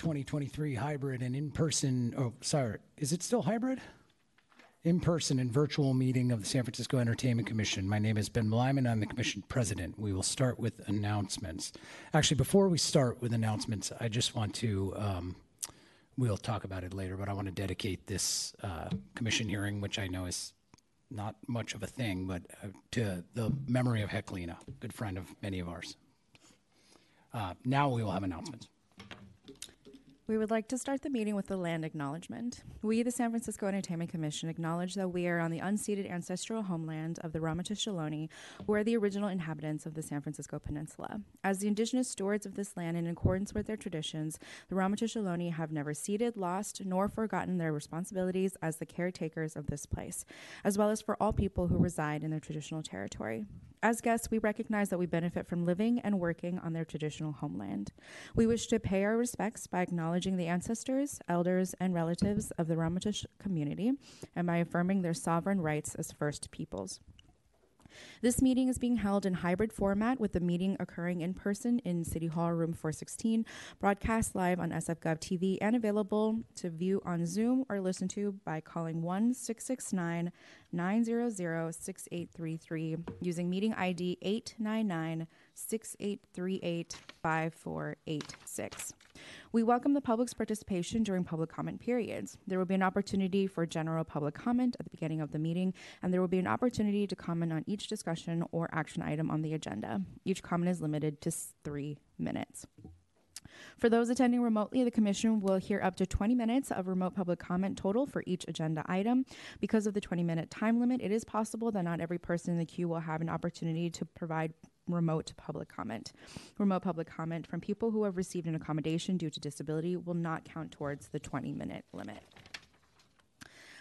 2023 hybrid and in-person, oh, sorry, is it still hybrid? In-person and virtual meeting of the San Francisco Entertainment Commission. My name is Ben Bleiman. I'm the commission president. We will start with announcements. Actually, before we start with announcements, I just want to, um, we'll talk about it later, but I want to dedicate this uh, commission hearing, which I know is not much of a thing, but uh, to the memory of Heklina, good friend of many of ours. Uh, Now we will have announcements. We would like to start the meeting with the land acknowledgement. We, the San Francisco Entertainment Commission, acknowledge that we are on the unceded ancestral homeland of the Ramaytush Ohlone, who are the original inhabitants of the San Francisco Peninsula. As the indigenous stewards of this land in accordance with their traditions, the Ramaytush Ohlone have never ceded, lost, nor forgotten their responsibilities as the caretakers of this place, as well as for all people who reside in their traditional territory. As guests, we recognize that we benefit from living and working on their traditional homeland. We wish to pay our respects by acknowledging the ancestors, elders, and relatives of the Ramaytush community and by affirming their sovereign rights as First Peoples. This meeting is being held in hybrid format with the meeting occurring in person in City Hall Room 416, broadcast live on SFGov TV, and available to view on Zoom or listen to by calling 1 669 900 6833 using meeting ID 899 6838 5486. We welcome the public's participation during public comment periods. There will be an opportunity for general public comment at the beginning of the meeting, and there will be an opportunity to comment on each discussion or action item on the agenda. Each comment is limited to three minutes. For those attending remotely, the Commission will hear up to 20 minutes of remote public comment total for each agenda item. Because of the 20 minute time limit, it is possible that not every person in the queue will have an opportunity to provide remote public comment. Remote public comment from people who have received an accommodation due to disability will not count towards the 20 minute limit.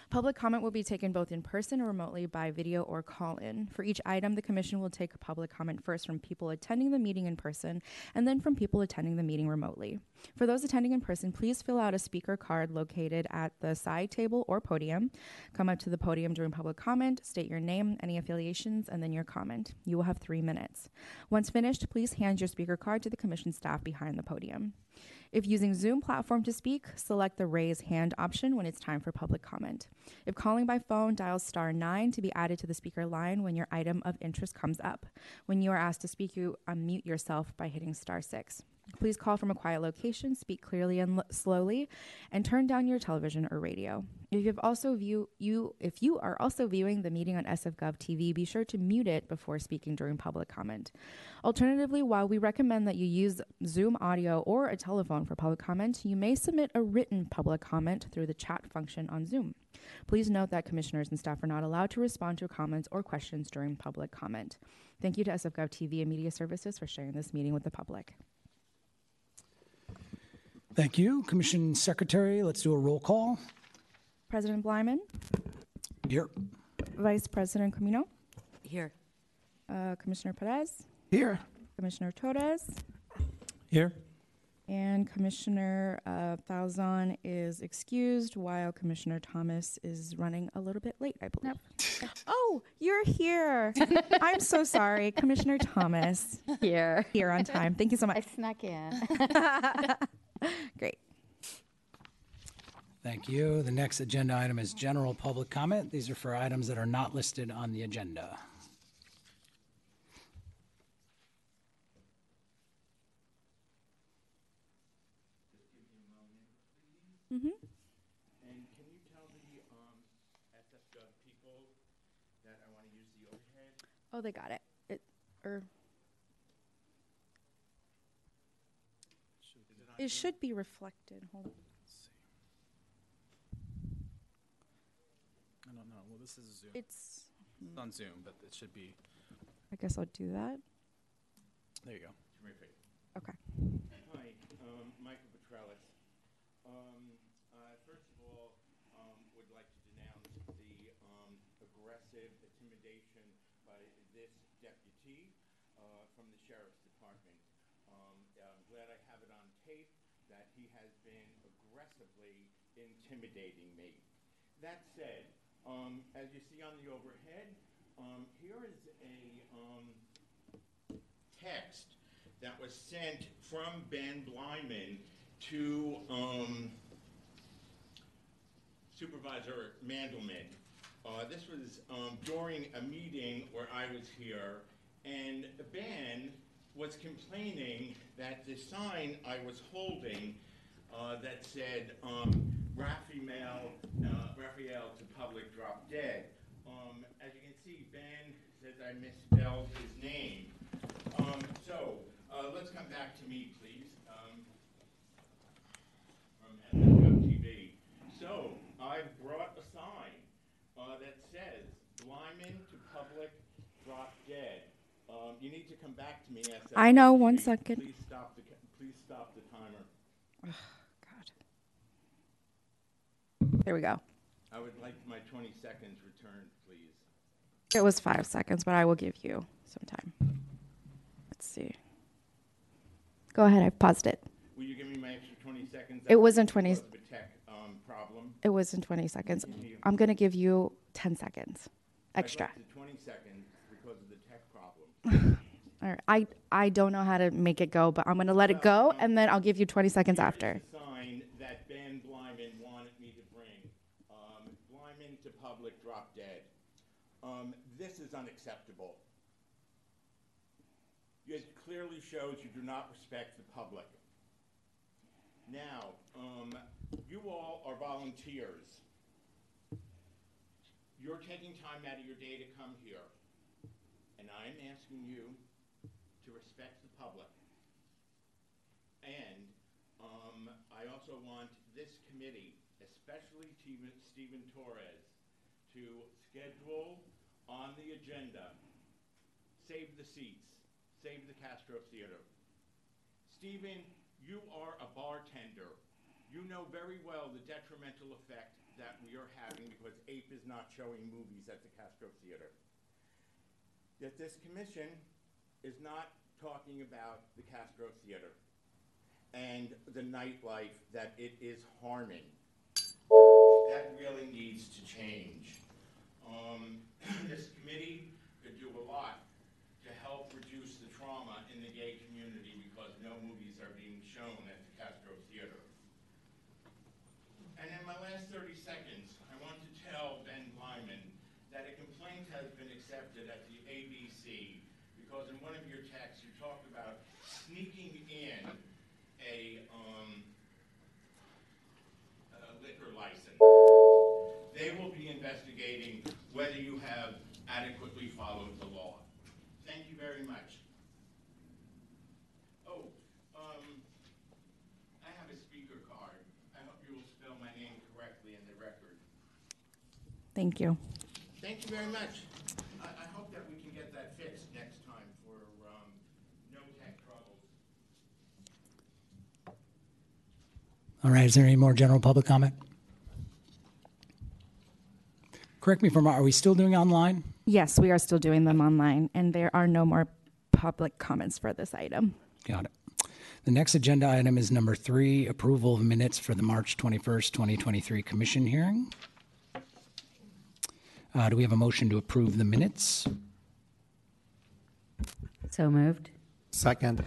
Public comment will be taken both in person or remotely by video or call in. For each item, the Commission will take public comment first from people attending the meeting in person and then from people attending the meeting remotely. For those attending in person, please fill out a speaker card located at the side table or podium. Come up to the podium during public comment, state your name, any affiliations, and then your comment. You will have three minutes. Once finished, please hand your speaker card to the Commission staff behind the podium. If using Zoom platform to speak, select the raise hand option when it's time for public comment. If calling by phone, dial star 9 to be added to the speaker line when your item of interest comes up. When you are asked to speak, you unmute yourself by hitting star 6. Please call from a quiet location, speak clearly and l- slowly, and turn down your television or radio. If you've also view you if you are also viewing the meeting on SFGov TV, be sure to mute it before speaking during public comment. Alternatively, while we recommend that you use Zoom audio or a telephone for public comment, you may submit a written public comment through the chat function on Zoom. Please note that commissioners and staff are not allowed to respond to comments or questions during public comment. Thank you to SFGov TV and Media Services for sharing this meeting with the public. Thank you. Commission Secretary, let's do a roll call. President Bleiman, Here. Vice President Camino, Here. uh, Commissioner Perez, Here. Commissioner Torres, Here. and Commissioner uh, Falzon is excused while Commissioner Thomas is running a little bit late, I believe. oh, you're here. I'm so sorry. Commissioner Thomas, Here. here on time. Thank you so much. I snuck in. Great. Thank you. The next agenda item is general public comment. These are for items that are not listed on the agenda. And can you tell the um, SFGov people that I want to use the overhead? Oh, they got it. It or it should be reflected. Hold on. Let's see. I don't know. Well, this is Zoom. It's. It's on Zoom, but it should be. I guess I'll do that. There you go. Terrific. Okay. Hi, um, Michael Petrelis. Um, uh, first of all, um, would like to denounce the um, aggressive intimidation by this deputy uh, from the sheriff's department. Um, I'm glad I have it on tape that he has been aggressively intimidating me. That said, um, as you see on the overhead, um, here is a um, text that was sent from Ben Bleiman to um, Supervisor Mandelman. Uh, This was um, during a meeting where I was here, and Ben was complaining that the sign I was holding uh, that said um, Raphael, uh, Raphael to public drop dead. Um, As you can see, Ben says I misspelled his name. Um, So, uh, let's come back to me, please. Um, from TV. So, I've brought a sign uh, that says Lyman to public drop dead. Um, You need to come back to me. I know, one second. Please stop the, please stop the timer. There we go. I would like my 20 seconds returned, please. It was five seconds, but I will give you some time. Let's see. Go ahead. I've paused it. Will you give me my extra 20 seconds? It wasn't 20 Because of a tech um, problem. It was in 20 seconds. I'm going to give you 10 seconds extra. I'd like the 20 seconds because of the tech problem. All right. I, I don't know how to make it go, but I'm going to let it go and then I'll give you 20 seconds after. The sign that Ben Bleiman wanted me to bring. Um, Bleiman to public, drop dead. Um, this is unacceptable. It clearly shows you do not respect the public. Now, um, you all are volunteers. You're taking time out of your day to come here. And I'm asking you to respect the public. And um, I also want this committee, especially Stephen Torres, to schedule on the agenda, save the seats, save the Castro Theater. Stephen, you are a bartender. You know very well the detrimental effect that we are having because APE is not showing movies at the Castro Theater. That this commission is not talking about the Castro Theater and the nightlife that it is harming. That really needs to change. Um, this committee could do a lot to help reduce the trauma in the gay community because no movies are being shown at the Castro Theater. And in my last 30 seconds, I want to tell Ben Lyman that a complaint has been accepted at the ABC because in one of your texts, you talked about sneaking in a, um, a liquor license. They will be investigating whether you have adequately followed the law. Thank you very much. Oh, um, I have a speaker card. I hope you will spell my name correctly in the record. Thank you. Thank you very much. I, I hope that we can get that fixed next time for, um, no tech troubles. All right, is there any more general public comment? Correct me if I'm wrong, are we still doing online? Yes, we are still doing them online and there are no more public comments for this item. Got it. The next agenda item is number three, approval of minutes for the March 21st, 2023 commission hearing. Uh, Do we have a motion to approve the minutes? So moved. Second.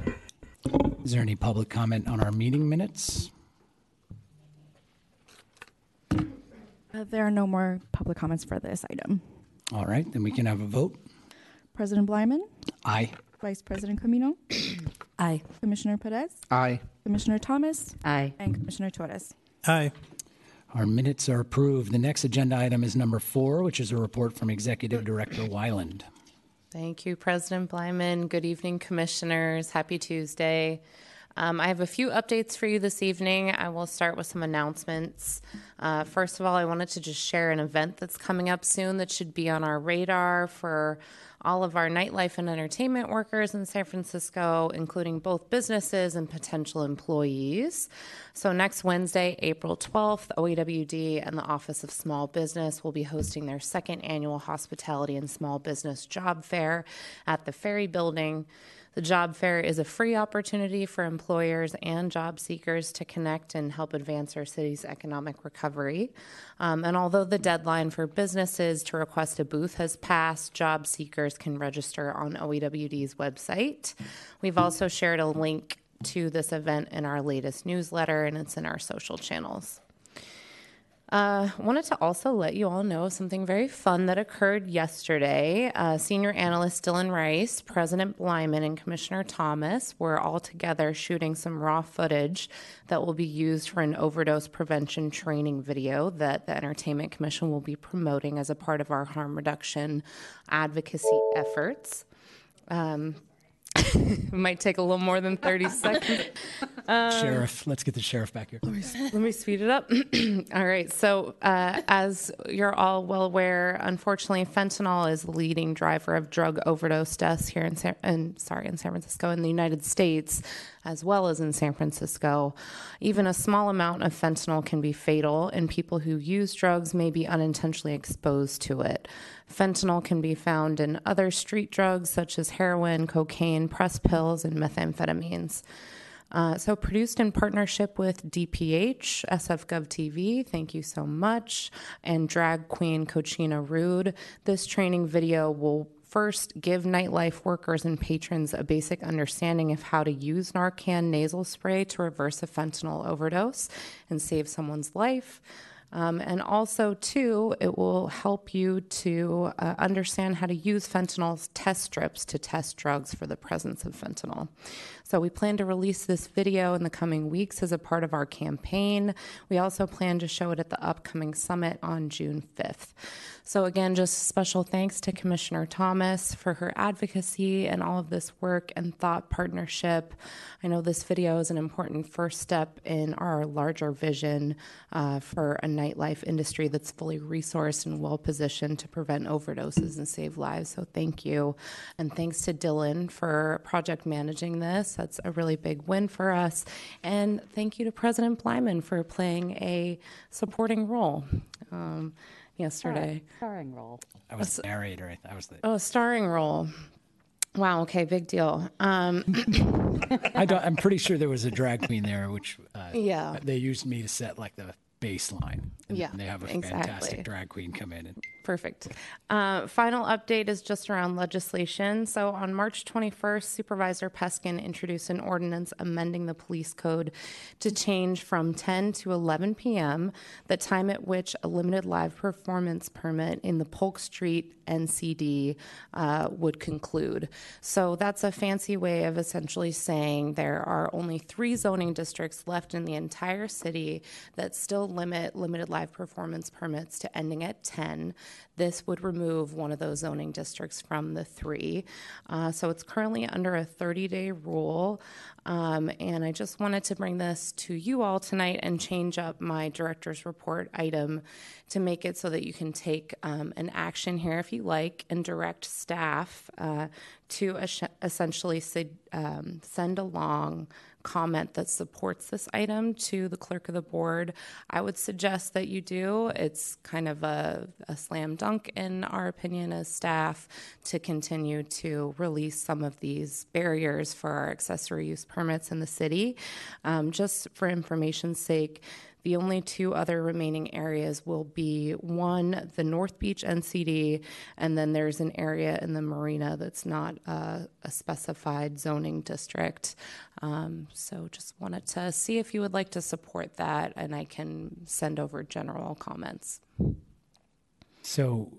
Is there any public comment on our meeting minutes? Uh, there are no more public comments for this item. All right, then we can have a vote. President Bleiman, Aye. Vice President Camino, Aye. Commissioner Perez, Aye. Commissioner Thomas, Aye. and Commissioner Torres. Aye. Our minutes are approved. The next agenda item is number four, which is a report from Executive Director Weiland. Thank you, President Bleiman. Good evening, Commissioners. Happy Tuesday. Um, I have a few updates for you this evening. I will start with some announcements. Uh, first of all, I wanted to just share an event that's coming up soon that should be on our radar for all of our nightlife and entertainment workers in San Francisco, including both businesses and potential employees. So, next Wednesday, April 12th, OEWD and the Office of Small Business will be hosting their second annual Hospitality and Small Business Job Fair at the Ferry Building. The job fair is a free opportunity for employers and job seekers to connect and help advance our city's economic recovery. Um, and although the deadline for businesses to request a booth has passed, job seekers can register on OEWD's website. We've also shared a link to this event in our latest newsletter, and it's in our social channels. Uh, wanted to also let you all know something very fun that occurred yesterday. Uh, Senior analyst Dylan Rice, President Bleiman, and Commissioner Thomas were all together shooting some raw footage that will be used for an overdose prevention training video that the Entertainment Commission will be promoting as a part of our harm reduction advocacy efforts. Um, it might take a little more than 30 seconds. Sheriff, let's get the sheriff back here. Let me speed it up. all right. So, uh, as you're all well aware, unfortunately, fentanyl is the leading driver of drug overdose deaths here in San, in, sorry, in San Francisco in the United States, as well as in San Francisco. Even a small amount of fentanyl can be fatal, and people who use drugs may be unintentionally exposed to it. Fentanyl can be found in other street drugs such as heroin, cocaine, press pills, and methamphetamines. Uh, so, produced in partnership with DPH, SFGov TV, thank you so much, and drag queen Kochina Rude. This training video will first give nightlife workers and patrons a basic understanding of how to use Narcan nasal spray to reverse a fentanyl overdose and save someone's life. Um, and also, too, it will help you to uh, understand how to use fentanyl test strips to test drugs for the presence of fentanyl. So, we plan to release this video in the coming weeks as a part of our campaign. We also plan to show it at the upcoming summit on June 5th. So, again, just special thanks to Commissioner Thomas for her advocacy and all of this work and thought partnership. I know this video is an important first step in our larger vision uh, for a nightlife industry that's fully resourced and well positioned to prevent overdoses and save lives. So, thank you. And thanks to Dylan for project managing this. That's a really big win for us. And thank you to President Bleiman for playing a supporting role. Um, yesterday. Starring role. I was the narrator. I was the. Oh, starring role. Wow. Okay. Big deal. Um, I don't, I'm pretty sure there was a drag queen there, which uh, Yeah. they used me to set like the baseline. And Yeah, they have a exactly. fantastic drag queen come in and Perfect. Uh, final update is just around legislation. So on March 21st, Supervisor Peskin introduced an ordinance amending the police code to change from 10 to 11 p.m. the time at which a limited live performance permit in the Polk Street NCD uh, would conclude. So that's a fancy way of essentially saying there are only three zoning districts left in the entire city that still limit limited live performance permits to ending at 10. This would remove one of those zoning districts from the three. Uh, so it's currently under a 30 day rule. Um, and I just wanted to bring this to you all tonight and change up my director's report item to make it so that you can take um, an action here if you like and direct staff uh, to es- essentially um, send along comment that supports this item to the clerk of the board. I would suggest that you do. It's kind of a, a slam dunk, in our opinion, as staff, to continue to release some of these barriers for our accessory use permits in the city. Um, just for information's sake, the only two other remaining areas will be one, the North Beach NCD, and then there's an area in the marina that's not uh, a specified zoning district. Um, so just wanted to see if you would like to support that, and I can send over general comments. So,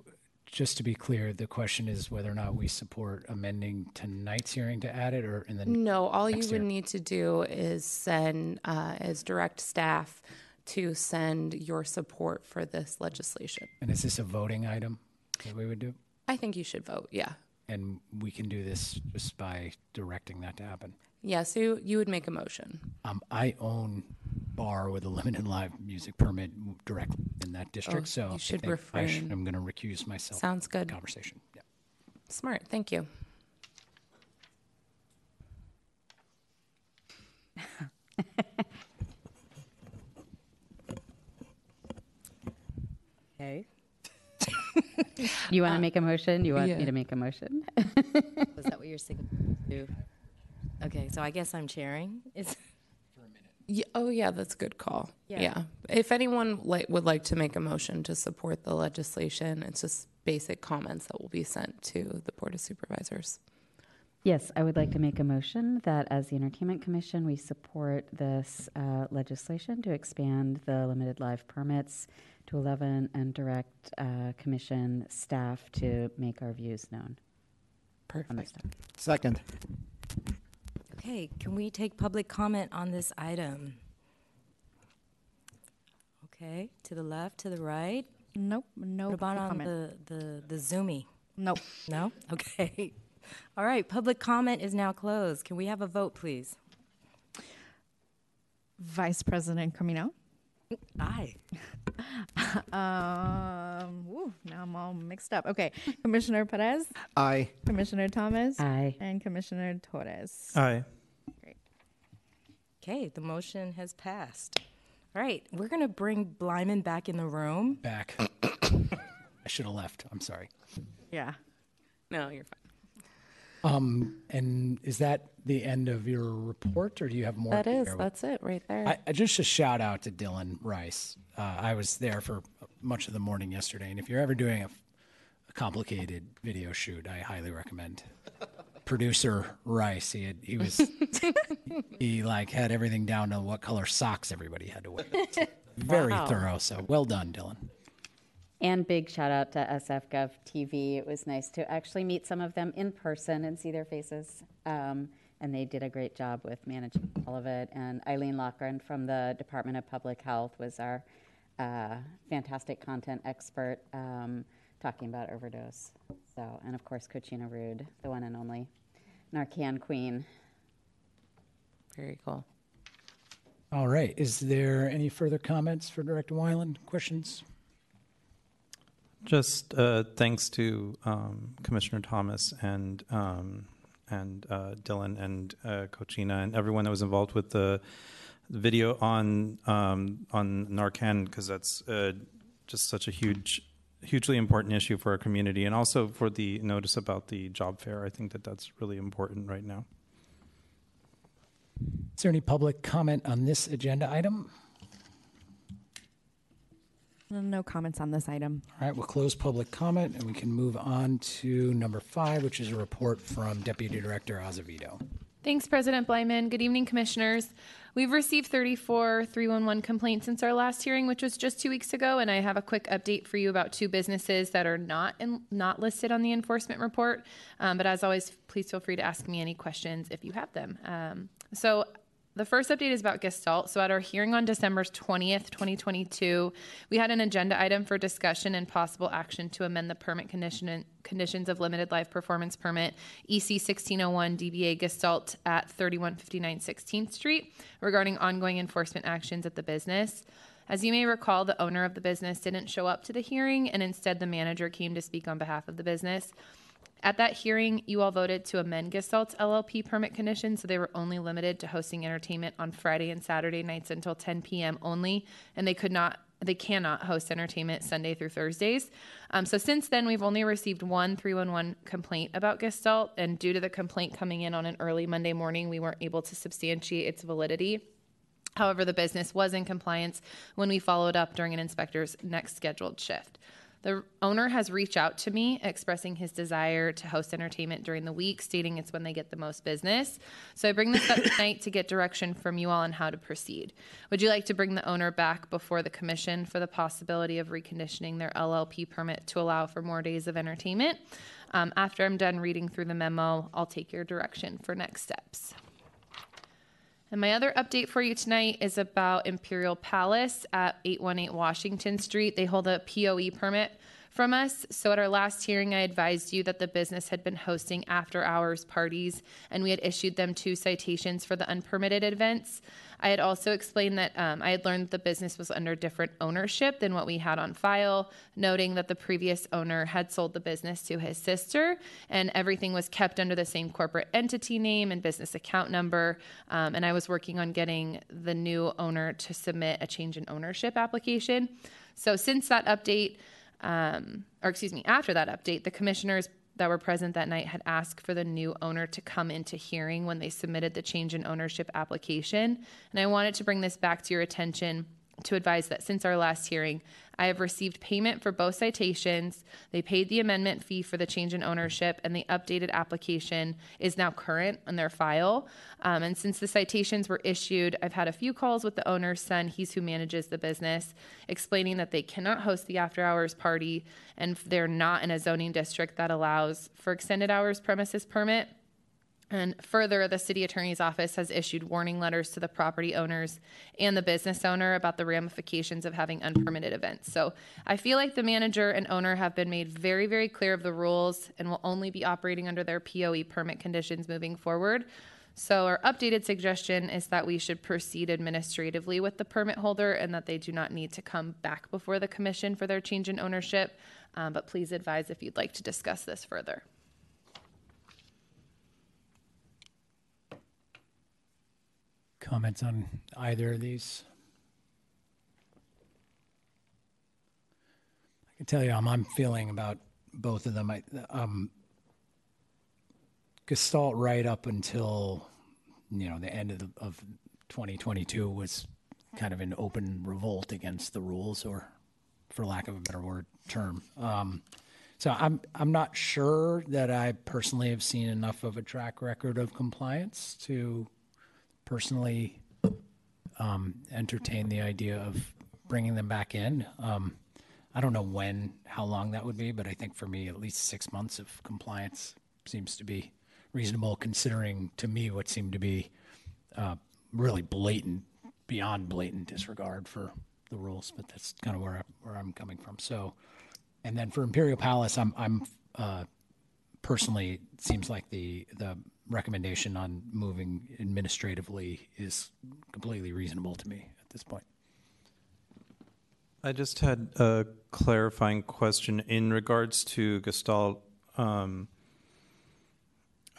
just to be clear, the question is whether or not we support amending tonight's hearing to add it, or in the No, all you would year. need to do is send, uh, is direct staff to send your support for this legislation. and is this a voting item that we would do? I think you should vote, yeah. And we can do this just by directing that to happen. Yeah, so you- you would make a motion. Um, I own bar with a limited live music permit directly in that district, Oh, so you I should think I refrain. I'm going to recuse myself. Sounds the good. Conversation. Yeah. Smart, thank you. Okay. You want to make a motion? You want yeah. me to make a motion? Was that what you're saying? Okay, so I guess I'm chairing. Is Yeah, oh, yeah, that's a good call. Yeah. Yeah. If anyone like, would like to make a motion to support the legislation, it's just basic comments that will be sent to the Board of Supervisors. Yes, I would like to make a motion that as the Entertainment Commission, we support this uh, legislation to expand the limited live permits to 11 and direct uh, commission staff to make our views known Perfect. Second. Okay, can we take public comment on this item? Okay, to the left, to the right. Nope, no What about public on comment. the, the, the Zoomy? Nope. No? Okay. All right, public comment is now closed. Can we have a vote, please? Vice President Camino. Aye. Um, ooh, now I'm all mixed up. Okay, Commissioner Perez, Aye. Commissioner Thomas, Aye. and Commissioner Torres. Aye. Great. Okay, the motion has passed. All right, we're going to bring Bleiman back in the room. Back. I should have left. I'm sorry. Yeah. No, you're fine. Um, and is that the end of your report, or do you have more? That is, that's it right there. I, just a shout out to Dylan Rice. Uh, I was there for much of the morning yesterday, and if you're ever doing a, a complicated video shoot, I highly recommend producer Rice. He had, he was he like had everything down to what color socks everybody had to wear. Very Wow. thorough. So well done, Dylan. And big shout out to SFGov TV. It was nice to actually meet some of them in person and see their faces. Um, and they did a great job with managing all of it. And Eileen Lochran from the Department of Public Health was our uh, fantastic content expert um, talking about overdose. So, and of course, Kochina Rude, the one and only Narcan Queen. Very cool. All right. Is there any further comments for Director Weiland? Questions? Just uh, thanks to um, Commissioner Thomas and um, and uh, Dylan and uh, Kochina and everyone that was involved with the video on um, on Narcan because that's uh, just such a huge, hugely important issue for our community and also for the notice about the job fair. I think that that's really important right now. Is there any public comment on this agenda item? No comments on this item. All right, we'll close public comment and we can move on to number five, which is a report from Deputy Director Azevedo. Thanks, President Bleiman. Good evening, Commissioners. We've received 34 311 complaints since our last hearing, which was just two weeks ago, and I have a quick update for you about two businesses that are not in, not listed on the enforcement report. Um, but as always, please feel free to ask me any questions if you have them. Um, so the first update is about Gestalt. So, at our hearing on December 20th, 2022, we had an agenda item for discussion and possible action to amend the permit condition, conditions of limited life performance permit EC 1601 DBA Gestalt at 3159 16th Street regarding ongoing enforcement actions at the business. As you may recall, the owner of the business didn't show up to the hearing, and instead, the manager came to speak on behalf of the business. At that hearing, you all voted to amend Gestalt's LLP permit conditions, so they were only limited to hosting entertainment on Friday and Saturday nights until 10 p.m. only, and they could not, they cannot host entertainment Sunday through Thursdays. Um, so since then, we've only received one 311 complaint about Gestalt, and due to the complaint coming in on an early Monday morning, we weren't able to substantiate its validity. However, the business was in compliance when we followed up during an inspector's next scheduled shift. The owner has reached out to me expressing his desire to host entertainment during the week, stating it's when they get the most business. So I bring this up tonight to get direction from you all on how to proceed. Would you like to bring the owner back before the commission for the possibility of reconditioning their LLP permit to allow for more days of entertainment? Um, after I'm done reading through the memo, I'll take your direction for next steps. And my other update for you tonight is about Imperial Palace at 818 Washington Street. They hold a POE permit from us. So at our last hearing, I advised you that the business had been hosting after hours parties and we had issued them two citations for the unpermitted events. I had also explained that um, I had learned that the business was under different ownership than what we had on file, noting that the previous owner had sold the business to his sister and everything was kept under the same corporate entity name and business account number. Um, and I was working on getting the new owner to submit a change in ownership application. So since that update, um, or excuse me, after that update, the commissioners that were present that night had asked for the new owner to come into hearing when they submitted the change in ownership application. And I wanted to bring this back to your attention to advise that since our last hearing, I have received payment for both citations. They paid the amendment fee for the change in ownership, and the updated application is now current on their file. Um, and since the citations were issued, I've had a few calls with the owner's son, he's who manages the business, explaining that they cannot host the after hours party and they're not in a zoning district that allows for extended hours premises permit. And further, the city attorney's office has issued warning letters to the property owners and the business owner about the ramifications of having unpermitted events. So I feel like the manager and owner have been made very, very clear of the rules and will only be operating under their POE permit conditions moving forward. So our updated suggestion is that we should proceed administratively with the permit holder and that they do not need to come back before the commission for their change in ownership. Um, but please advise if you'd like to discuss this further. Comments on either of these? I can tell you how I'm feeling about both of them. I, um, Gestalt right up until, you know, the end of, the, of 2022 was kind of an open revolt against the rules, or for lack of a better word, term. Um, so I'm I'm not sure that I personally have seen enough of a track record of compliance to personally um, entertain the idea of bringing them back in. Um, I don't know when, how long that would be, but I think for me, at least six months of compliance seems to be reasonable, considering to me what seemed to be uh, really blatant, beyond blatant disregard for the rules. But that's kind of where I, where I'm coming from. So, and then for Imperial Palace, I'm I'm uh, personally it seems like the the recommendation on moving administratively is completely reasonable to me at this point. I just had a clarifying question in regards to Gestalt. Um,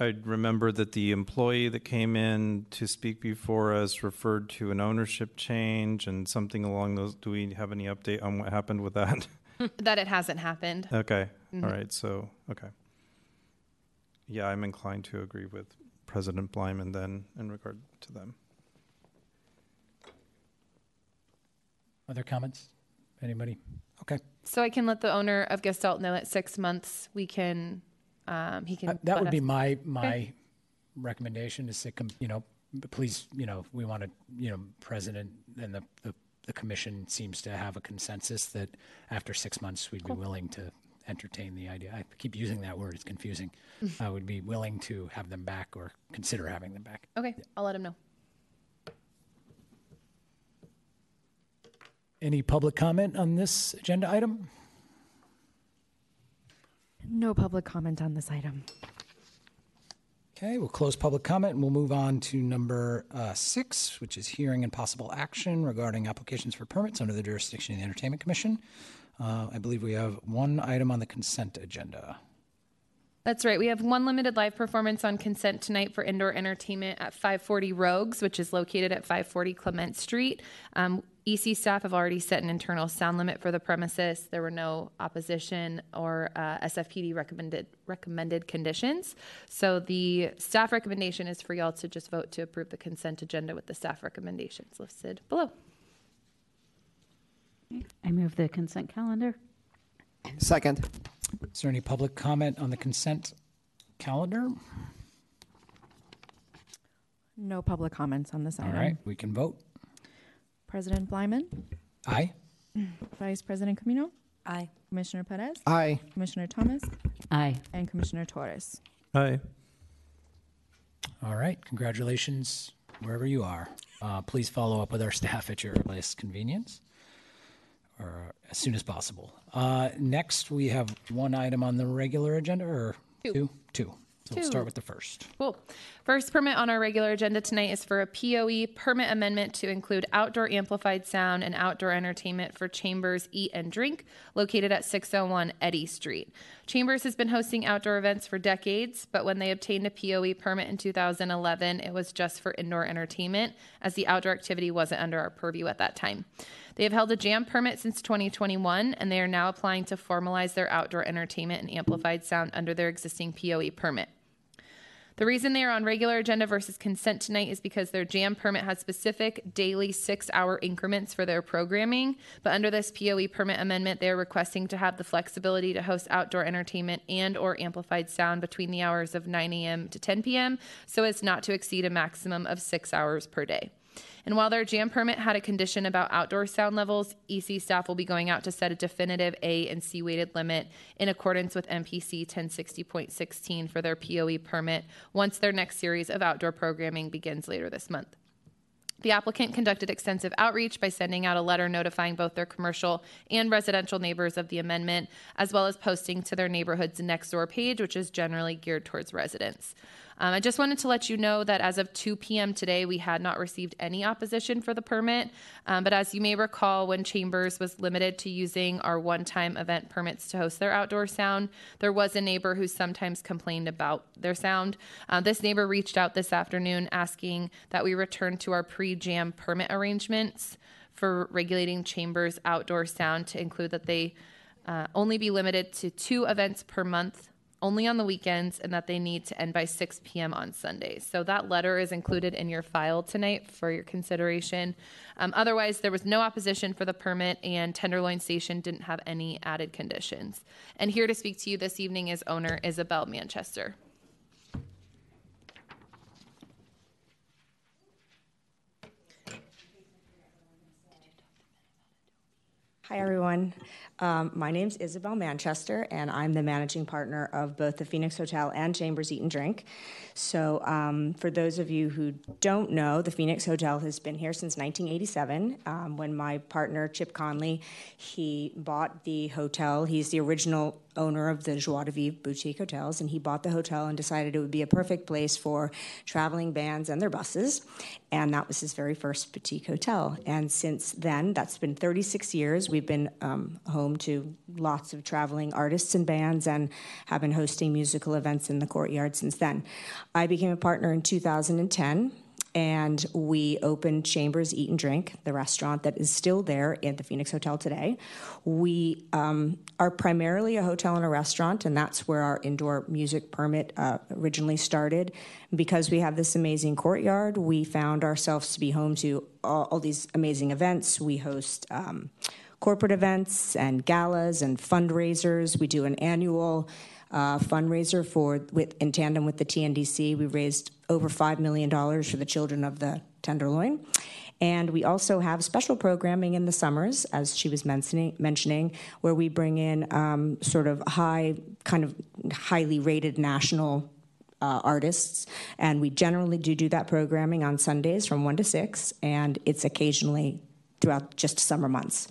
I remember that the employee that came in to speak before us referred to an ownership change and something along those. Do we have any update on what happened with that? that it hasn't happened. okay. All right. So, okay. Yeah, I'm inclined to agree with President Bleiman then in regard to them. Other comments? Anybody? Okay. So I can let the owner of Gestalt know at six months we can, um, he can. Uh, that let would be us- my my recommendation is to com- you know please you know we want to you know president and the, the the commission seems to have a consensus that after six months we'd be willing to entertain the idea. I keep using that word; it's confusing. I would be willing to have them back or consider having them back. Okay, I'll let him know. Any public comment on this agenda item? No public comment on this item. Okay, we'll close public comment and we'll move on to number uh, six, which is hearing and possible action regarding applications for permits under the jurisdiction of the Entertainment Commission. Uh, I believe we have one item on the consent agenda. That's right. We have one limited live performance on consent tonight for indoor entertainment at 540 Rogues, which is located at 540 Clement Street. Um, EC staff have already set an internal sound limit for the premises. There were no opposition or uh, SFPD recommended recommended conditions. So the staff recommendation is for y'all to just vote to approve the consent agenda with the staff recommendations listed below. I move the consent calendar. Second. Is there any public comment on the consent calendar? No public comments on this All item. right, we can vote. President Bleiman, Aye. Vice President Camino, Aye. Commissioner Perez, Aye. Commissioner Thomas, Aye. and Commissioner Torres. Aye. All right, congratulations wherever you are. Uh, please follow up with our staff at your earliest convenience or as soon as possible. Uh, next, we have one item on the regular agenda or Two. two? Two. So we'll start with the first. Cool. First permit on our regular agenda tonight is for a POE permit amendment to include outdoor amplified sound and outdoor entertainment for Chambers Eat and Drink located at 601 Eddy Street. Chambers has been hosting outdoor events for decades, but when they obtained a POE permit in 2011, it was just for indoor entertainment as the outdoor activity wasn't under our purview at that time. They have held a jam permit since 2021, and they are now applying to formalize their outdoor entertainment and amplified sound under their existing POE permit. The reason they are on regular agenda versus consent tonight is because their jam permit has specific daily six hour increments for their programming. But under this POE permit amendment, they are requesting to have the flexibility to host outdoor entertainment and or amplified sound between the hours of 9 a.m. to 10 p.m. so as not to exceed a maximum of six hours per day. And while their jam permit had a condition about outdoor sound levels, EC staff will be going out to set a definitive A and C weighted limit in accordance with MPC 1060.16 for their POE permit once their next series of outdoor programming begins later this month. The applicant conducted extensive outreach by sending out a letter notifying both their commercial and residential neighbors of the amendment, as well as posting to their neighborhood's next door page, which is generally geared towards residents. Um, I just wanted to let you know that as of 2 p.m. today, we had not received any opposition for the permit. Um, but as you may recall, when Chambers was limited to using our one time event permits to host their outdoor sound, there was a neighbor who sometimes complained about their sound. Uh, this neighbor reached out this afternoon asking that we return to our pre jam permit arrangements for regulating Chambers outdoor sound to include that they uh, only be limited to two events per month only on the weekends and that they need to end by 6 p.m. on Sundays. So that letter is included in your file tonight for your consideration. Um, otherwise, there was no opposition for the permit, and Tenderloin Station didn't have any added conditions. And here to speak to you this evening is owner Isabel Manchester. Hi, everyone. Um, my is Isabel Manchester, and I'm the managing partner of both the Phoenix Hotel and Chambers Eat and Drink. So, um, for those of you who don't know, the Phoenix Hotel has been here since 1987. Um, when my partner Chip Conley he bought the hotel, he's the original owner of the Joie de Vivre boutique hotels, and he bought the hotel and decided it would be a perfect place for traveling bands and their buses. And that was his very first boutique hotel. And since then, that's been 36 years. We've been um, home to lots of traveling artists and bands and have been hosting musical events in the courtyard since then. I became a partner in 2010 and we opened Chambers Eat and Drink, the restaurant that is still there at the Phoenix Hotel today. We um, are primarily a hotel and a restaurant, and that's where our indoor music permit uh, originally started. Because we have this amazing courtyard, we found ourselves to be home to all, all these amazing events. We host um, corporate events and galas and fundraisers. We do an annual uh, fundraiser for with in tandem with the TNDC. We raised over five million dollars for the children of the Tenderloin. And we also have special programming in the summers, as she was mentioning, mentioning where we bring in um, sort of high, kind of highly rated national uh, artists, and we generally do do that programming on Sundays from one to six, and it's occasionally throughout just summer months.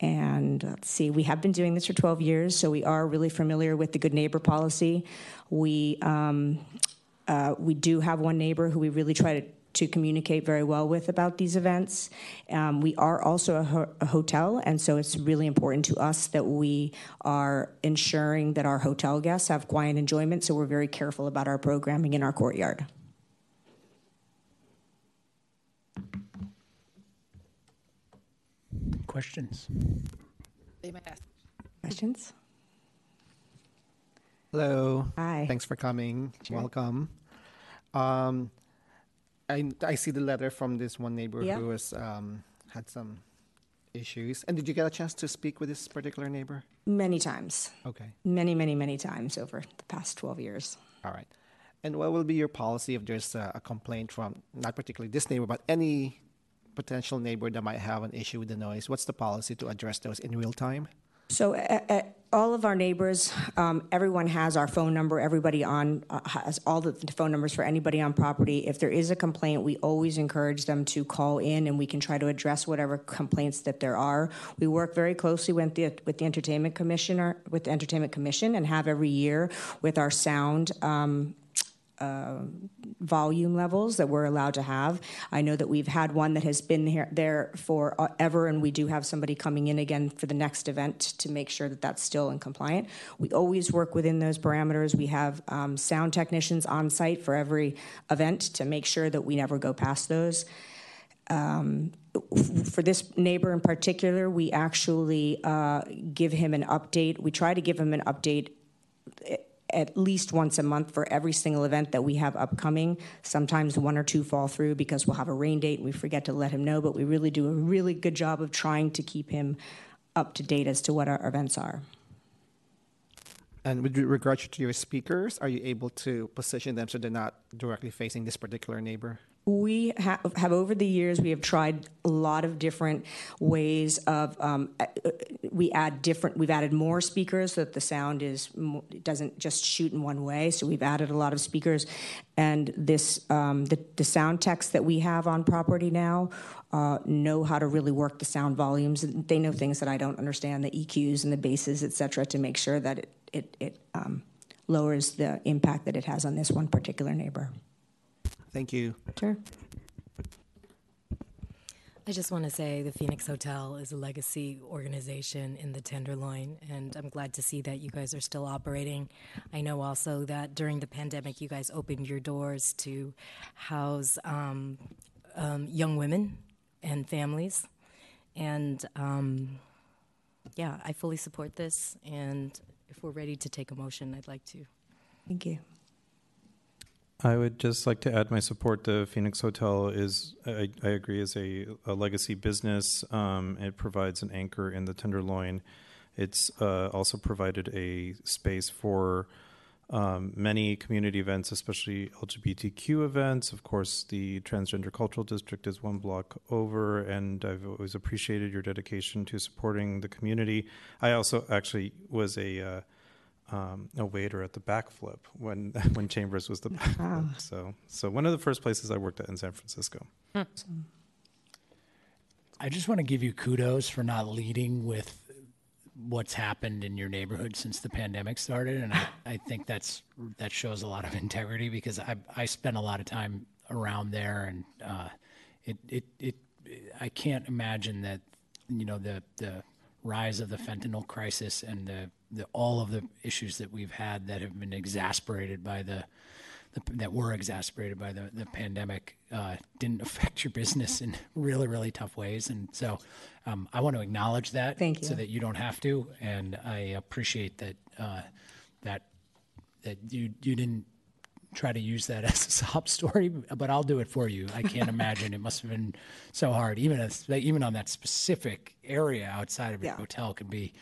And let's see, we have been doing this for 12 years, so we are really familiar with the good neighbor policy. We um, uh, we do have one neighbor who we really try to to communicate very well with about these events. Um, we are also a, ho- a, hotel, and so it's really important to us that we are ensuring that our hotel guests have quiet enjoyment. So we're very careful about our programming in our courtyard. Questions? Questions? Hello. Hi. Thanks for coming. Welcome. Um, I, I see the letter from this one neighbor Yeah. who was um, had some issues. And did you get a chance to speak with this particular neighbor? Many times. Okay. Many, many, many times over the past 12 years. All right. And what will be your policy if there's a, a complaint from not particularly this neighbor, but any potential neighbor that might have an issue with the noise? What's the policy to address those in real time? So, uh, uh, all of our neighbors, um, everyone has our phone number. Everybody on uh, has all the phone numbers for anybody on property. If there is a complaint, we always encourage them to call in, and we can try to address whatever complaints that there are. We work very closely with the with the entertainment commissioner, with the entertainment commission, and have every year with our sound. Um, volume levels that we're allowed to have. I know that we've had one that has been here there for uh, ever, and we do have somebody coming in again for the next event to make sure that that's still in compliant. We always work within those parameters. We have um, sound technicians on site for every event to make sure that we never go past those. Um, for this neighbor in particular, we actually uh, give him an update. We try to give him an update at least once a month for every single event that we have upcoming. Sometimes one or two fall through because we'll have a rain date and we forget to let him know, but we really do a really good job of trying to keep him up to date as to what our events are. And with regards to your speakers, are you able to position them so they're not directly facing this particular neighbor? We have, have over the years we have tried a lot of different ways of um, uh, we add different we've added more speakers so that the sound is doesn't just shoot in one way. So we've added a lot of speakers. And this um, the, the sound techs that we have on property now uh, know how to really work the sound volumes. They know things that I don't understand the EQs and the basses etc to make sure that it it, it um, lowers the impact that it has on this one particular neighbor. Thank you. Sure. I just want to say the Phoenix Hotel is a legacy organization in the Tenderloin, and I'm glad to see that you guys are still operating. I know also that during the pandemic, you guys opened your doors to house um, um, young women and families. And um, yeah, I fully support this. And if we're ready to take a motion, I'd like to. Thank you. I would just like to add my support. The Phoenix Hotel is, I, I agree, is a, a legacy business. Um, it provides an anchor in the Tenderloin. It's uh, also provided a space for um, many community events, especially LGBTQ events. Of course, the Transgender Cultural District is one block over, and I've always appreciated your dedication to supporting the community. I also actually was a uh, um, a waiter at the backflip when when Chambers was the backflip. So so one of the first places I worked at in San Francisco. I just want to give you kudos for not leading with what's happened in your neighborhood since the pandemic started, and I, I think that's that shows a lot of integrity because I I spent a lot of time around there, and uh, it it it I can't imagine that you know the the rise of the fentanyl crisis and the, the all of the issues that we've had that have been exasperated by the, the that were exasperated by the, the pandemic uh, didn't affect your business in really really tough ways and so um, I want to acknowledge that Thank so that you don't have to and I appreciate that uh, that that you you didn't try to use that as a sob story, but I'll do it for you. I can't imagine it must have been so hard, even as even on that specific area outside of your Yeah. hotel can be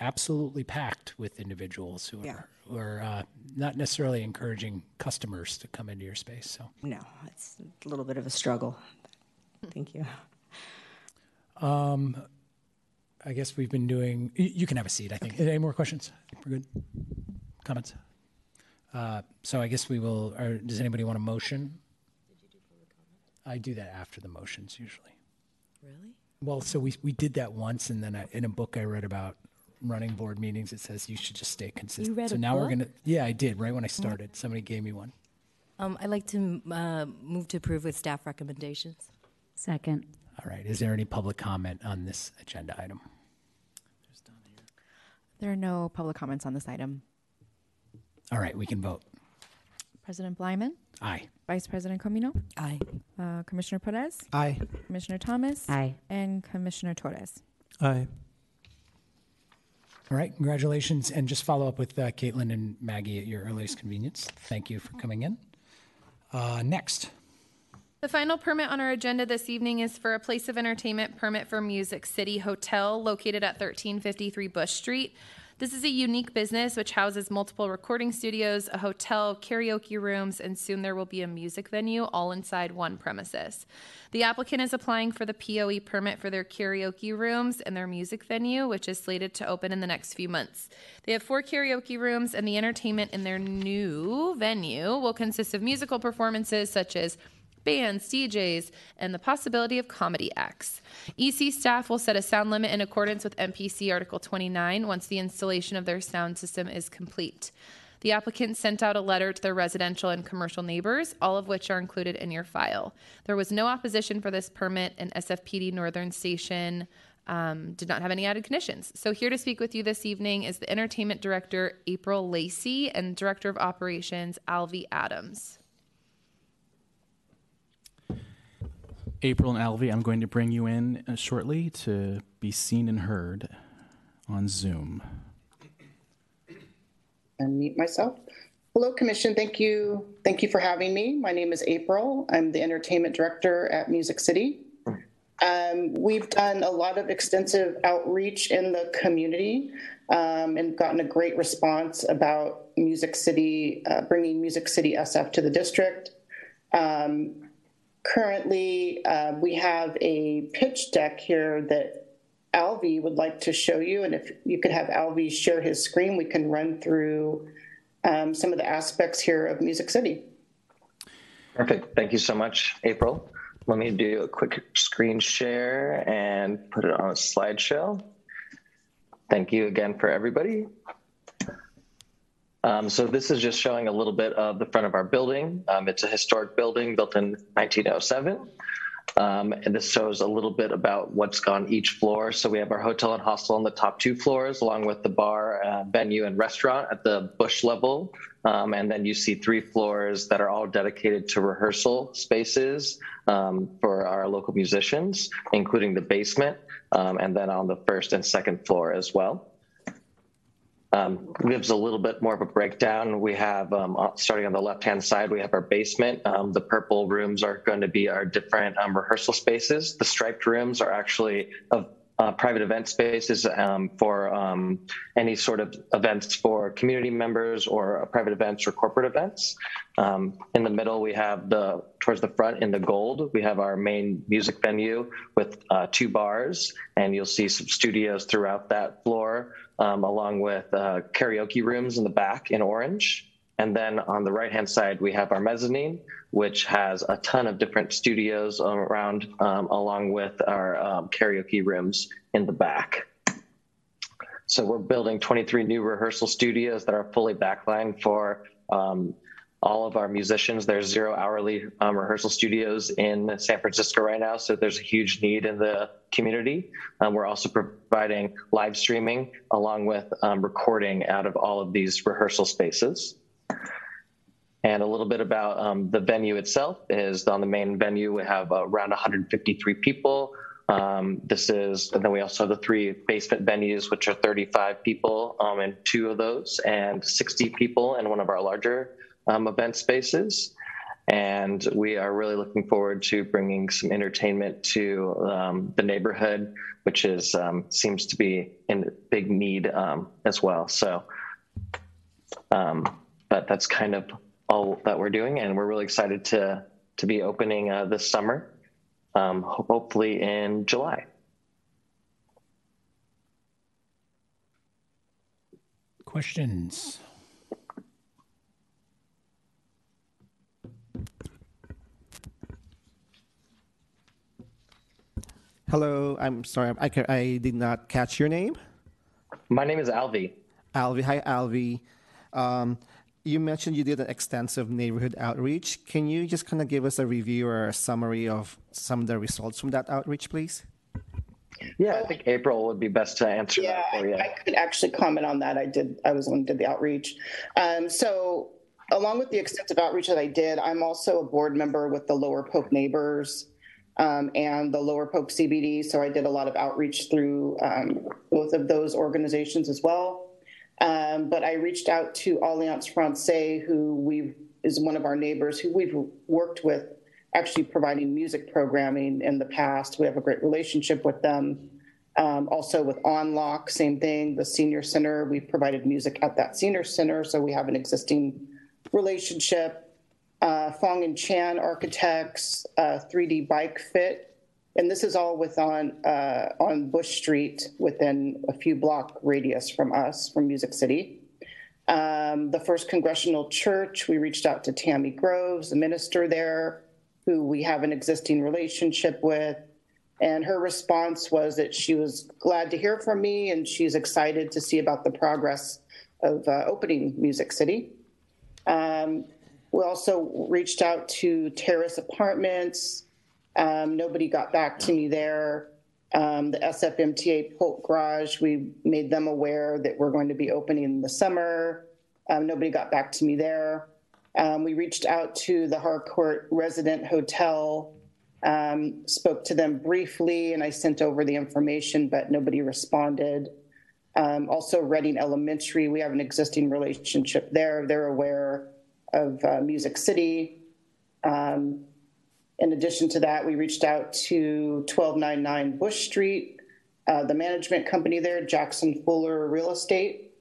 absolutely packed with individuals who are Yeah. who are uh, not necessarily encouraging customers to come into your space. So No, it's a little bit of a struggle. Thank you. Um, I guess we've been doing. You, you can have a seat. I think. Any more questions? We're good. Comments. Uh, so I guess we will. Or does anybody want a motion? Did you do comments? I do that after the motions usually. Really? Well, so we we did that once, and then I, in a book I read about running board meetings, it says you should just stay consistent. read so a now we're gonna. Yeah, I did right when I started. Somebody gave me one. Um, I'd like to uh, move to approve with staff recommendations. Second. All right. Is there any public comment on this agenda item? There are no public comments on this item. All right, we can vote. President Bleiman, Aye. Vice President Caminong, Aye. uh, Commissioner Perez, Aye. Commissioner Thomas, Aye. and Commissioner Torres. Aye. All right. Congratulations, and just follow up with uh, Caitlin and Maggie at your earliest convenience. Thank you for coming in. Uh, next. The final permit on our agenda this evening is for a place of entertainment permit for Music City Hotel located at 1353 Bush Street. This is a unique business which houses multiple recording studios, a hotel, karaoke rooms, and soon there will be a music venue all inside one premises. The applicant is applying for the POE permit for their karaoke rooms and their music venue, which is slated to open in the next few months. They have four karaoke rooms, and the entertainment in their new venue will consist of musical performances such as bands, DJs, and the possibility of comedy acts. EC staff will set a sound limit in accordance with MPC Article 29 once the installation of their sound system is complete. The applicant sent out a letter to their residential and commercial neighbors, all of which are included in your file. There was no opposition for this permit, and SFPD Northern Station um, did not have any added conditions. So, here to speak with you this evening is the Entertainment Director, April Lacey, and Director of Operations, Alvy Adams. April and Alvy, I'm going to bring you in uh, shortly to be seen and heard on Zoom. unmute myself. Hello, Commission. Thank you. Thank you for having me. My name is April. I'm the Entertainment Director at Music City. Um, we've done a lot of extensive outreach in the community um, and gotten a great response about Music City, uh, bringing Music City SF to the district. Um, currently, uh, we have a pitch deck here that Alvi would like to show you. And if you could have Alvi share his screen, we can run through um, some of the aspects here of Music City. Perfect. Thank you so much, April. Let me do a quick screen share and put it on a slideshow. Thank you again for everybody. Um, so this is just showing a little bit of the front of our building. Um, it's a historic building built in 1907. Um, and this shows a little bit about what's on each floor. So we have our hotel and hostel on the top two floors, along with the bar, uh, venue, and restaurant at the bush level. Um, and then you see three floors that are all dedicated to rehearsal spaces um, for our local musicians, including the basement, um, and then on the first and second floor as well. Um, gives a little bit more of a breakdown. We have, um, starting on the left-hand side, we have our basement. Um, the purple rooms are going to be our different um, rehearsal spaces. The striped rooms are actually of uh, private event spaces um, for um, any sort of events for community members or private events or corporate events. Um, in the middle, we have the towards the front in the gold, we have our main music venue with uh, two bars, and you'll see some studios throughout that floor, um, along with uh, karaoke rooms in the back in orange. And then on the right hand side, we have our mezzanine, which has a ton of different studios around, um, along with our um, karaoke rooms in the back. So we're building 23 new rehearsal studios that are fully backlined for um, all of our musicians. There's zero hourly um, rehearsal studios in San Francisco right now, so there's a huge need in the community. Um, we're also providing live streaming along with um, recording out of all of these rehearsal spaces. And a little bit about um, the venue itself is on the main venue, we have around 153 people. Um, this is, and then we also have the three basement venues, which are 35 people um, two of those and 60 people in one of our larger um, event spaces. And we are really looking forward to bringing some entertainment to um, the neighborhood, which is um, seems to be in big need um, as well. So, but that's kind of all that we're doing, and we're really excited to to be opening uh, this summer, um, hopefully in July. Questions? Hello, I'm sorry, I, I did not catch your name. My name is Alvi. Alvi, hi Alvi. Um, you mentioned you did an extensive neighborhood outreach. Can you just kind of give us a review or a summary of some of the results from that outreach, please? Yeah, I think April would be best to answer Yeah, that for you. I, I could actually comment on that. I did. I was the one who did the outreach. Um, so, along with the extensive outreach that I did, I'm also a board member with the Lower Polk Neighbors um, and the Lower Polk CBD. So I did a lot of outreach through um, both of those organizations as well. Um, but I reached out to Alliance Francaise, who we is one of our neighbors who we've worked with, actually providing music programming in the past. We have a great relationship with them. Um, also with On Lok, same thing. The senior center, we've provided music at that senior center, so we have an existing relationship. Uh, Fong and Chan Architects, uh, 3D Bike Fit, and this is all with on uh, on Bush Street, within a few block radius from us, from Music City. Um, the First Congressional Church, we reached out to Tammy Groves, the minister there, who we have an existing relationship with. And her response was that she was glad to hear from me and she's excited to see about the progress of uh, opening Music City. Um, we also reached out to Terrace Apartments. Um, nobody got back to me there. Um, the SFMTA Polk Garage, we made them aware that we're going to be opening in the summer. Um, nobody got back to me there. Um, we reached out to the Harcourt Resident Hotel, um, spoke to them briefly, and I sent over the information, but nobody responded. Um, also, Redding Elementary, we have an existing relationship there. They're aware of uh, Music City. Um, in addition to that, we reached out to 1299 Bush Street, uh, the management company there, Jackson Fuller Real Estate.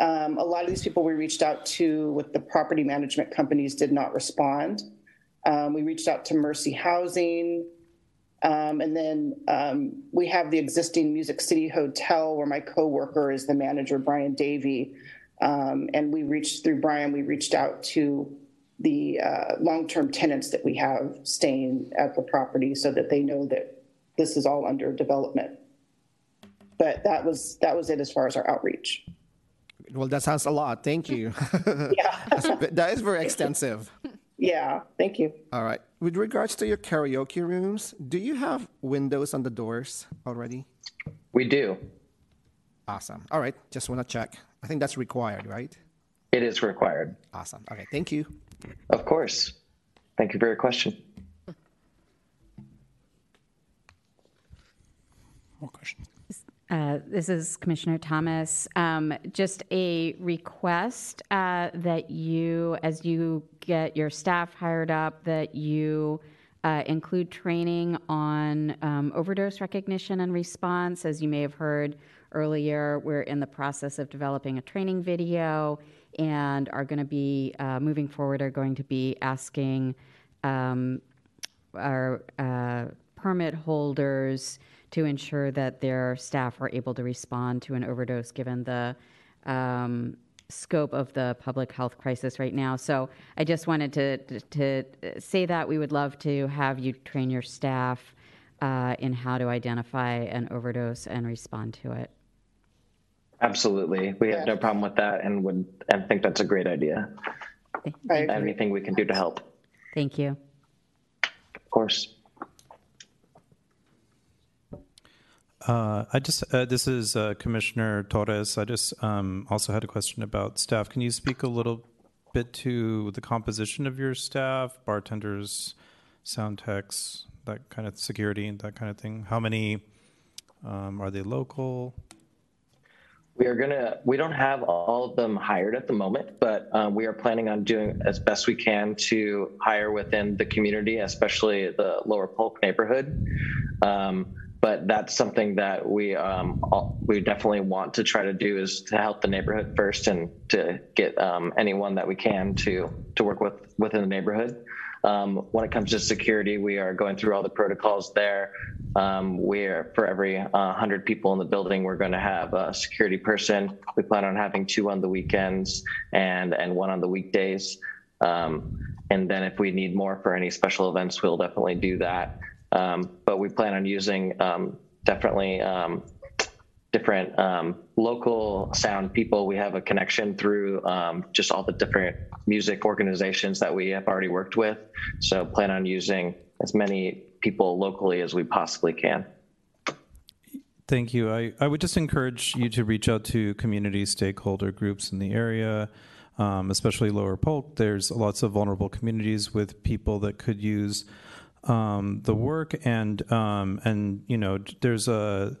Um, a lot of these people we reached out to with the property management companies did not respond. Um, we reached out to Mercy Housing. Um, and then um, we have the existing Music City Hotel where my coworker is the manager, Brian Davey. Um, and we reached through Brian, we reached out to the uh, long-term tenants that we have staying at the property so that they know that this is all under development. But that was that was it as far as our outreach. Well, that sounds a lot. Thank you. Yeah. That's- that is very extensive. Yeah, thank you. All right. With regards to your karaoke rooms, do you have windows on the doors already? We do. Awesome. All right. Just want to check. I think that's required, right? It is required. Awesome. Okay. Thank you. Of course. Thank you for your question. More questions? Uh, This is Commissioner Thomas. Um, Just a request uh, that you, as you get your staff hired up, that you uh, include training on um, overdose recognition and response. As you may have heard earlier, we're in the process of developing a training video and are going to be, uh, moving forward, are going to be asking um, our uh, permit holders to ensure that their staff are able to respond to an overdose given the um, scope of the public health crisis right now. So I just wanted to, to say that we would love to have you train your staff uh, in how to identify an overdose and respond to it. Absolutely. We have no problem with that and would and think that's a great idea. Anything we can do to help. Thank you. Of course. Uh, I just, uh, this is uh, Commissioner Torres. I just um, also had a question about staff. Can you speak a little bit to the composition of your staff, bartenders, sound techs, that kind of security, that kind of thing? How many um, are they local? We are gonna. We don't have all of them hired at the moment, but um, we are planning on doing as best we can to hire within the community, especially the Lower Polk neighborhood. Um, but that's something that we um, all, we definitely want to try to do is to help the neighborhood first and to get um, anyone that we can to to work with within the neighborhood. Um, when it comes to security, we are going through all the protocols there. Um, we're for every uh, 100 people in the building, we're going to have a security person. We plan on having two on the weekends and and one on the weekdays. Um, and then if we need more for any special events, we'll definitely do that. Um, but we plan on using um, definitely um, different um, local sound people. We have a connection through um, just all the different music organizations that we have already worked with. So plan on using as many people locally as we possibly can. Thank you. I, I would just encourage you to reach out to community stakeholder groups in the area, um, especially Lower Polk. There's lots of vulnerable communities with people that could use um, the work, and um, and you know, there's a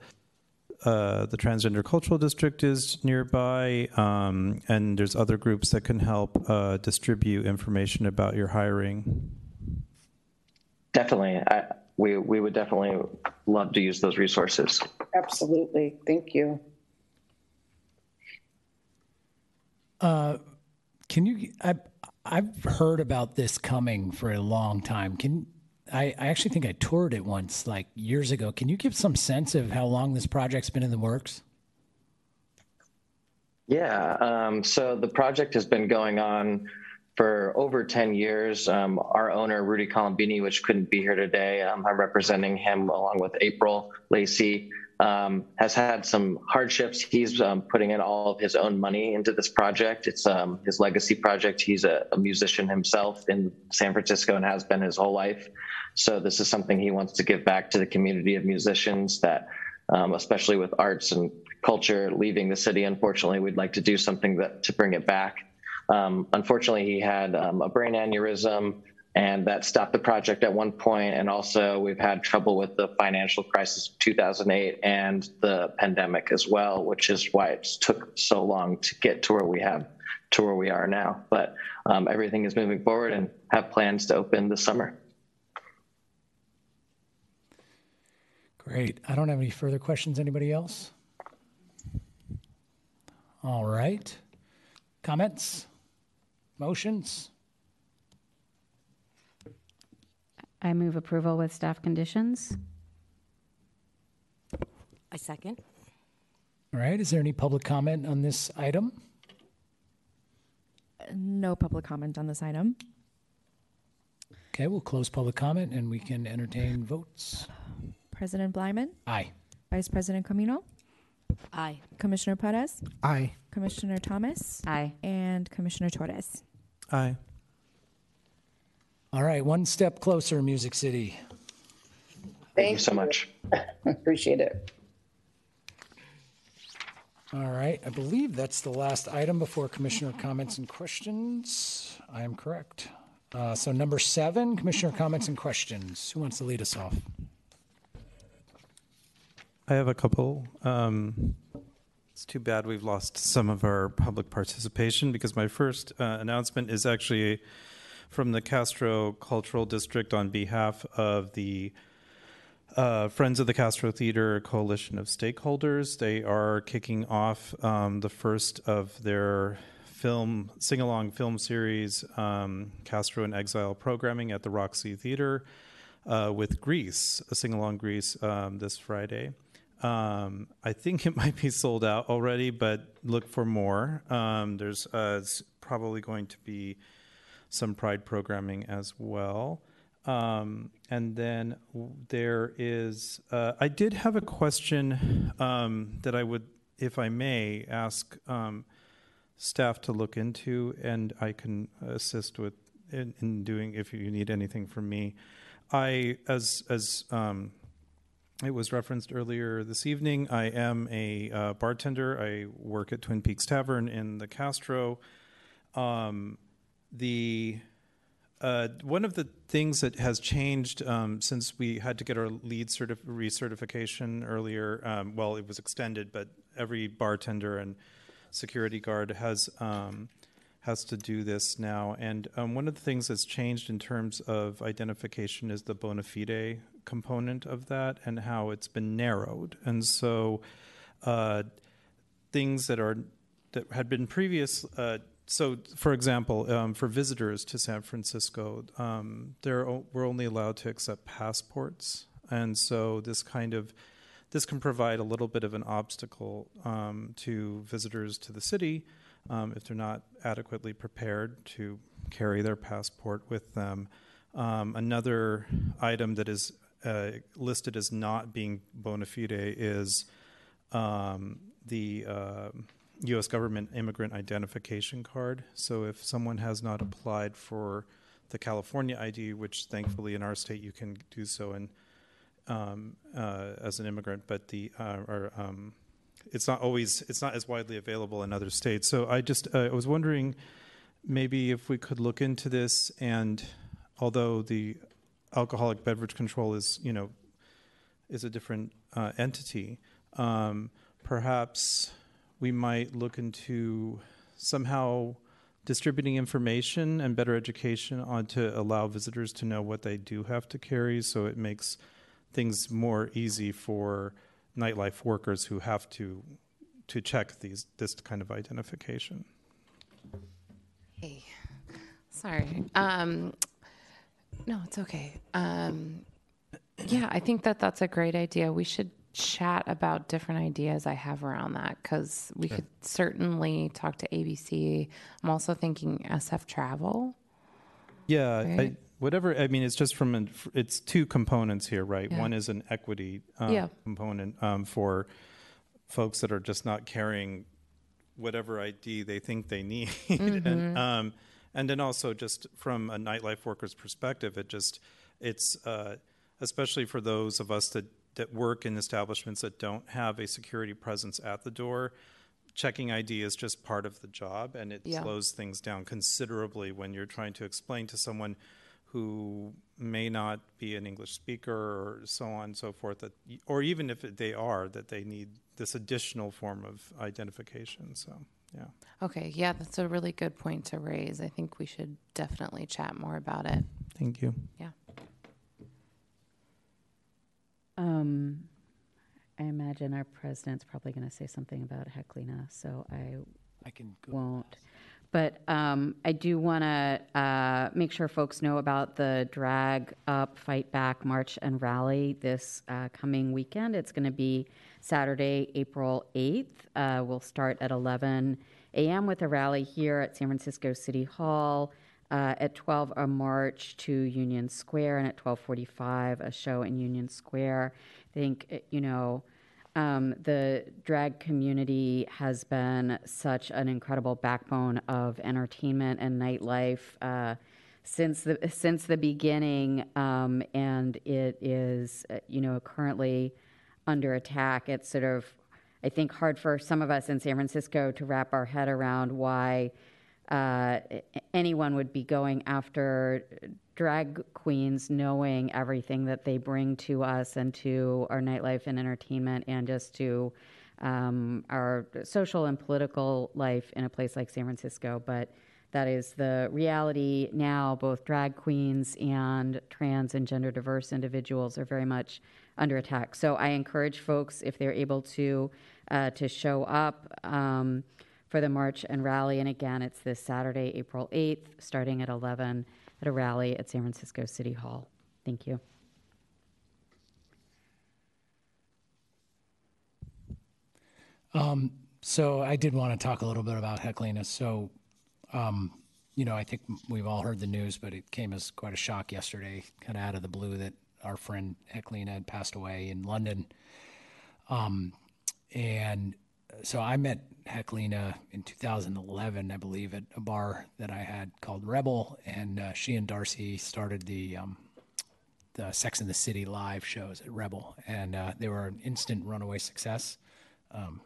uh, the transgender cultural district is nearby, um, and there's other groups that can help uh, distribute information about your hiring. Definitely, I, we we would definitely love to use those resources. Absolutely. Thank you. Uh, can you? I, I've heard about this coming for a long time. Can I, I actually think I toured it once, like years ago. Can you give some sense of how long this project's been in the works? Yeah, um, so the project has been going on for over 10 years. Um, our owner, Rudy Colombini, which couldn't be here today, um, I'm representing him along with April Lacey, um, has had some hardships. He's um, putting in all of his own money into this project. It's um, his legacy project. He's a, a musician himself in San Francisco and has been his whole life. So this is something he wants to give back to the community of musicians that, um, especially with arts and culture leaving the city, unfortunately, we'd like to do something that to bring it back. Um, unfortunately, he had um, a brain aneurysm and that stopped the project at one point. And also, we've had trouble with the financial crisis of 2008 and the pandemic as well, which is why it took so long to get to where we have to where we are now. But um, everything is moving forward and have plans to open this summer. Great. I don't have any further questions. Anybody else? All right. Comments? Motions? I move approval with staff conditions. I second. All right. Is there any public comment on this item? No public comment on this item. Okay, we'll close public comment and we can entertain votes. President Bleiman, Aye. Vice President Caminong, Aye. Commissioner Perez, Aye. Commissioner Thomas, Aye. and Commissioner Torres. Aye. All right, one step closer, Music City. Thank you so much. Appreciate it. All right, I believe that's the last item before commissioner comments and questions. I am correct. Uh, so number seven, commissioner comments and questions. Who wants to lead us off? I have a couple. Um, it's too bad we've lost some of our public participation because my first uh, announcement is actually from the Castro Cultural District on behalf of the uh, Friends of the Castro Theater Coalition of Stakeholders. They are kicking off um, the first of their film sing along film series, um, Castro in Exile programming at the Roxy Theater uh, with Grease, a sing along Grease um, this Friday. Um, I think it might be sold out already, but look for more. Um, there's uh, probably going to be some Pride programming as well. Um, and then there is, uh, I did have a question um, that I would, if I may, ask um, staff to look into, and I can assist with in, in doing if you need anything from me. I, as as um, it was referenced earlier this evening, I am a uh, bartender. I work at Twin Peaks Tavern in the Castro. Um, the uh, one of the things that has changed um, since we had to get our lead certif- recertification earlier, um, well, it was extended, but every bartender and security guard has um, has to do this now. And um, one of the things that's changed in terms of identification is the bona fide component of that and how it's been narrowed. And so, uh, things that are that had been previous. Uh, so, for example, um, for visitors to San Francisco, um, they're, o- we're only allowed to accept passports, and so this kind of this can provide a little bit of an obstacle um, to visitors to the city um, if they're not adequately prepared to carry their passport with them. Um, another item that is uh, listed as not being bona fide is um, the uh, U.S. government immigrant identification card. So if someone has not applied for the California ID, which thankfully in our state you can do so um, uh, as an immigrant, but the uh, or um, it's not always it's not as widely available in other states. So I just uh, I was wondering maybe if we could look into this and although the alcoholic beverage control is you know is a different uh, entity, um, perhaps we might look into somehow distributing information and better education on to allow visitors to know what they do have to carry so it makes things more easy for nightlife workers who have to to check these this kind of identification. Hey, sorry. Um, no, it's okay. Um, yeah, I think that that's a great idea. We should chat about different ideas I have around that because we could certainly talk to ABC. I'm also thinking SF Travel. Yeah, I, whatever. I mean, it's just from an, it's two components here, right? Yeah. One is an equity um, Yeah. component um, for folks that are just not carrying whatever ID they think they need, Mm-hmm. and um, and then also just from a nightlife worker's perspective, it just it's uh, especially for those of us that that work in establishments that don't have a security presence at the door. Checking ID is just part of the job, and it Yeah. slows things down considerably when you're trying to explain to someone who may not be an English speaker or so on and so forth, that, or even if they are, that they need this additional form of identification. So, yeah. Okay, yeah, that's a really good point to raise. I think we should definitely chat more about it. Thank you. Yeah. Um, I imagine our president's probably going to say something about Heklina, so I I can go. won't. But um, I do want to uh, make sure folks know about the Drag Up, Fight Back March and Rally this uh, coming weekend. It's going to be Saturday, April 8th. Uh, we'll start at 11 a.m. with a rally here at San Francisco City Hall. Uh, at 12 a march to Union Square, and at 12:45 a show in Union Square. I think uh, you know um, the drag community has been such an incredible backbone of entertainment and nightlife uh, since the since the beginning, um, and it is uh, you know currently under attack. It's sort of I think hard for some of us in San Francisco to wrap our head around why uh, anyone would be going after drag queens knowing everything that they bring to us and to our nightlife and entertainment and just to um, our social and political life in a place like San Francisco. But that is the reality now. Both drag queens and trans and gender diverse individuals are very much under attack. So I encourage folks, if they're able to, uh, to show up. Um, for the march and rally. And again, it's this Saturday, April 8th, starting at 11 at a rally at San Francisco City Hall. Thank you. Um, so I did want to talk a little bit about Heklina. So, um, you know, I think we've all heard the news, but it came as quite a shock yesterday, kind of out of the blue, that our friend Heklina had passed away in London. Um, and so I met Heklina in 2011, I believe, at a bar that I had called Rebel, and uh, she and Darcy started the um, the Sex and the City live shows at Rebel, and uh, they were an instant runaway success, um,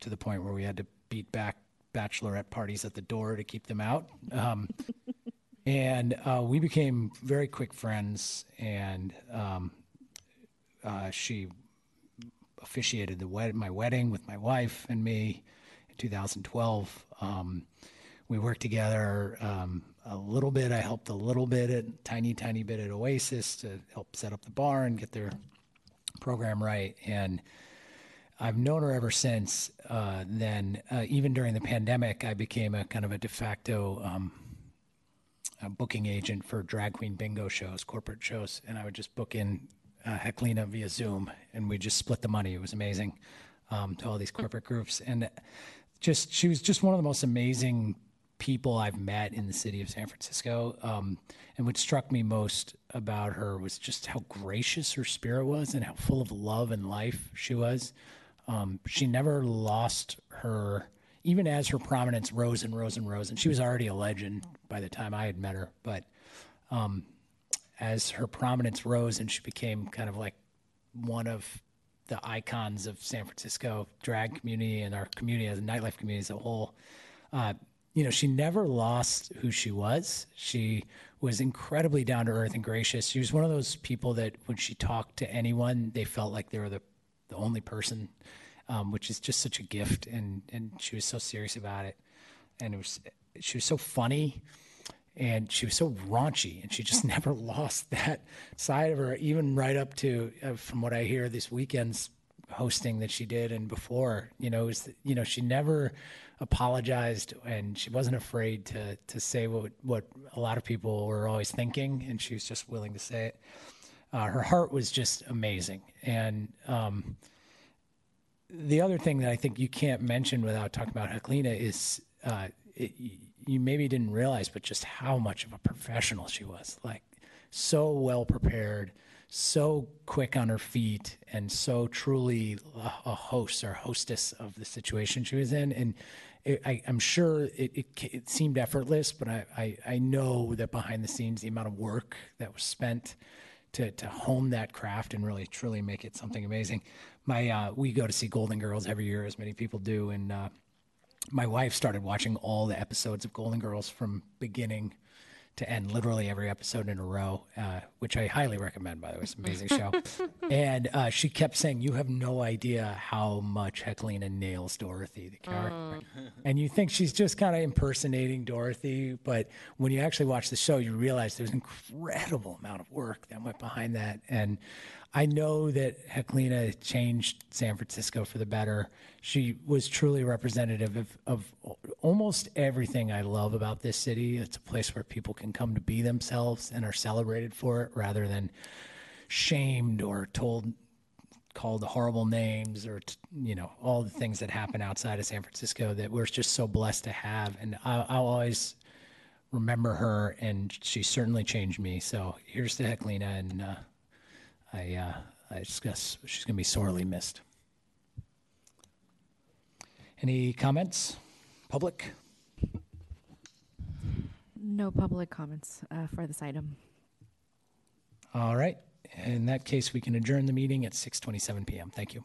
to the point where we had to beat back bachelorette parties at the door to keep them out. Um, and uh, we became very quick friends, and um, uh, she officiated the wed- my wedding with my wife and me in 2012. Um, we worked together um, a little bit. I helped a little bit, a tiny, tiny bit at Oasis to help set up the bar and get their program right. And I've known her ever since. Uh, then, uh, even during the pandemic, I became a kind of a de facto um, a booking agent for drag queen bingo shows, corporate shows, and I would just book in uh, Heklina via Zoom, and we just split the money. It was amazing um, to all these corporate groups, and just she was just one of the most amazing people I've met in the city of San Francisco. Um, and what struck me most about her was just how gracious her spirit was, and how full of love and life she was. Um, she never lost her, even as her prominence rose and rose and rose. And she was already a legend by the time I had met her, but. Um, as her prominence rose and she became kind of like one of the icons of San Francisco drag community and our community as a nightlife community as a whole. Uh, you know, she never lost who she was. She was incredibly down to earth and gracious. She was one of those people that when she talked to anyone, they felt like they were the, the only person, um, which is just such a gift. And, and she was so serious about it. And it was, she was so funny and she was so raunchy and she just never lost that side of her even right up to uh, from what i hear this weekend's hosting that she did and before you know was you know she never apologized and she wasn't afraid to to say what what a lot of people were always thinking and she was just willing to say it uh, her heart was just amazing and um, the other thing that i think you can't mention without talking about Heklina is uh, it, you maybe didn't realize, but just how much of a professional she was. Like, so well prepared, so quick on her feet, and so truly a host or hostess of the situation she was in. And it, I, am sure it, it, it, seemed effortless, but I, I, I know that behind the scenes, the amount of work that was spent to, to hone that craft and really truly make it something amazing. My uh, we go to see Golden Girls every year, as many people do, and uh, my wife started watching all the episodes of Golden Girls from beginning to end literally every episode in a row, uh, which I highly recommend, by the way. It's an amazing show. and uh, she kept saying, You have no idea how much Heklina nails Dorothy, the character. And you think she's just kind of impersonating Dorothy, but when you actually watch the show, you realize there's an incredible amount of work that went behind that. And I know that Heklina changed San Francisco for the better. She was truly representative of, of almost everything I love about this city. It's a place where people can come to be themselves and are celebrated for it rather than shamed or told called horrible names or you know all the things that happen outside of San Francisco that we're just so blessed to have and I'll, I'll always remember her and she certainly changed me so here's to Heklina and uh, I uh, I guess she's gonna be sorely missed. Any comments? Public? No public comments uh, for this item. all right. In that case we can adjourn the meeting at 6:27 p.m. thank you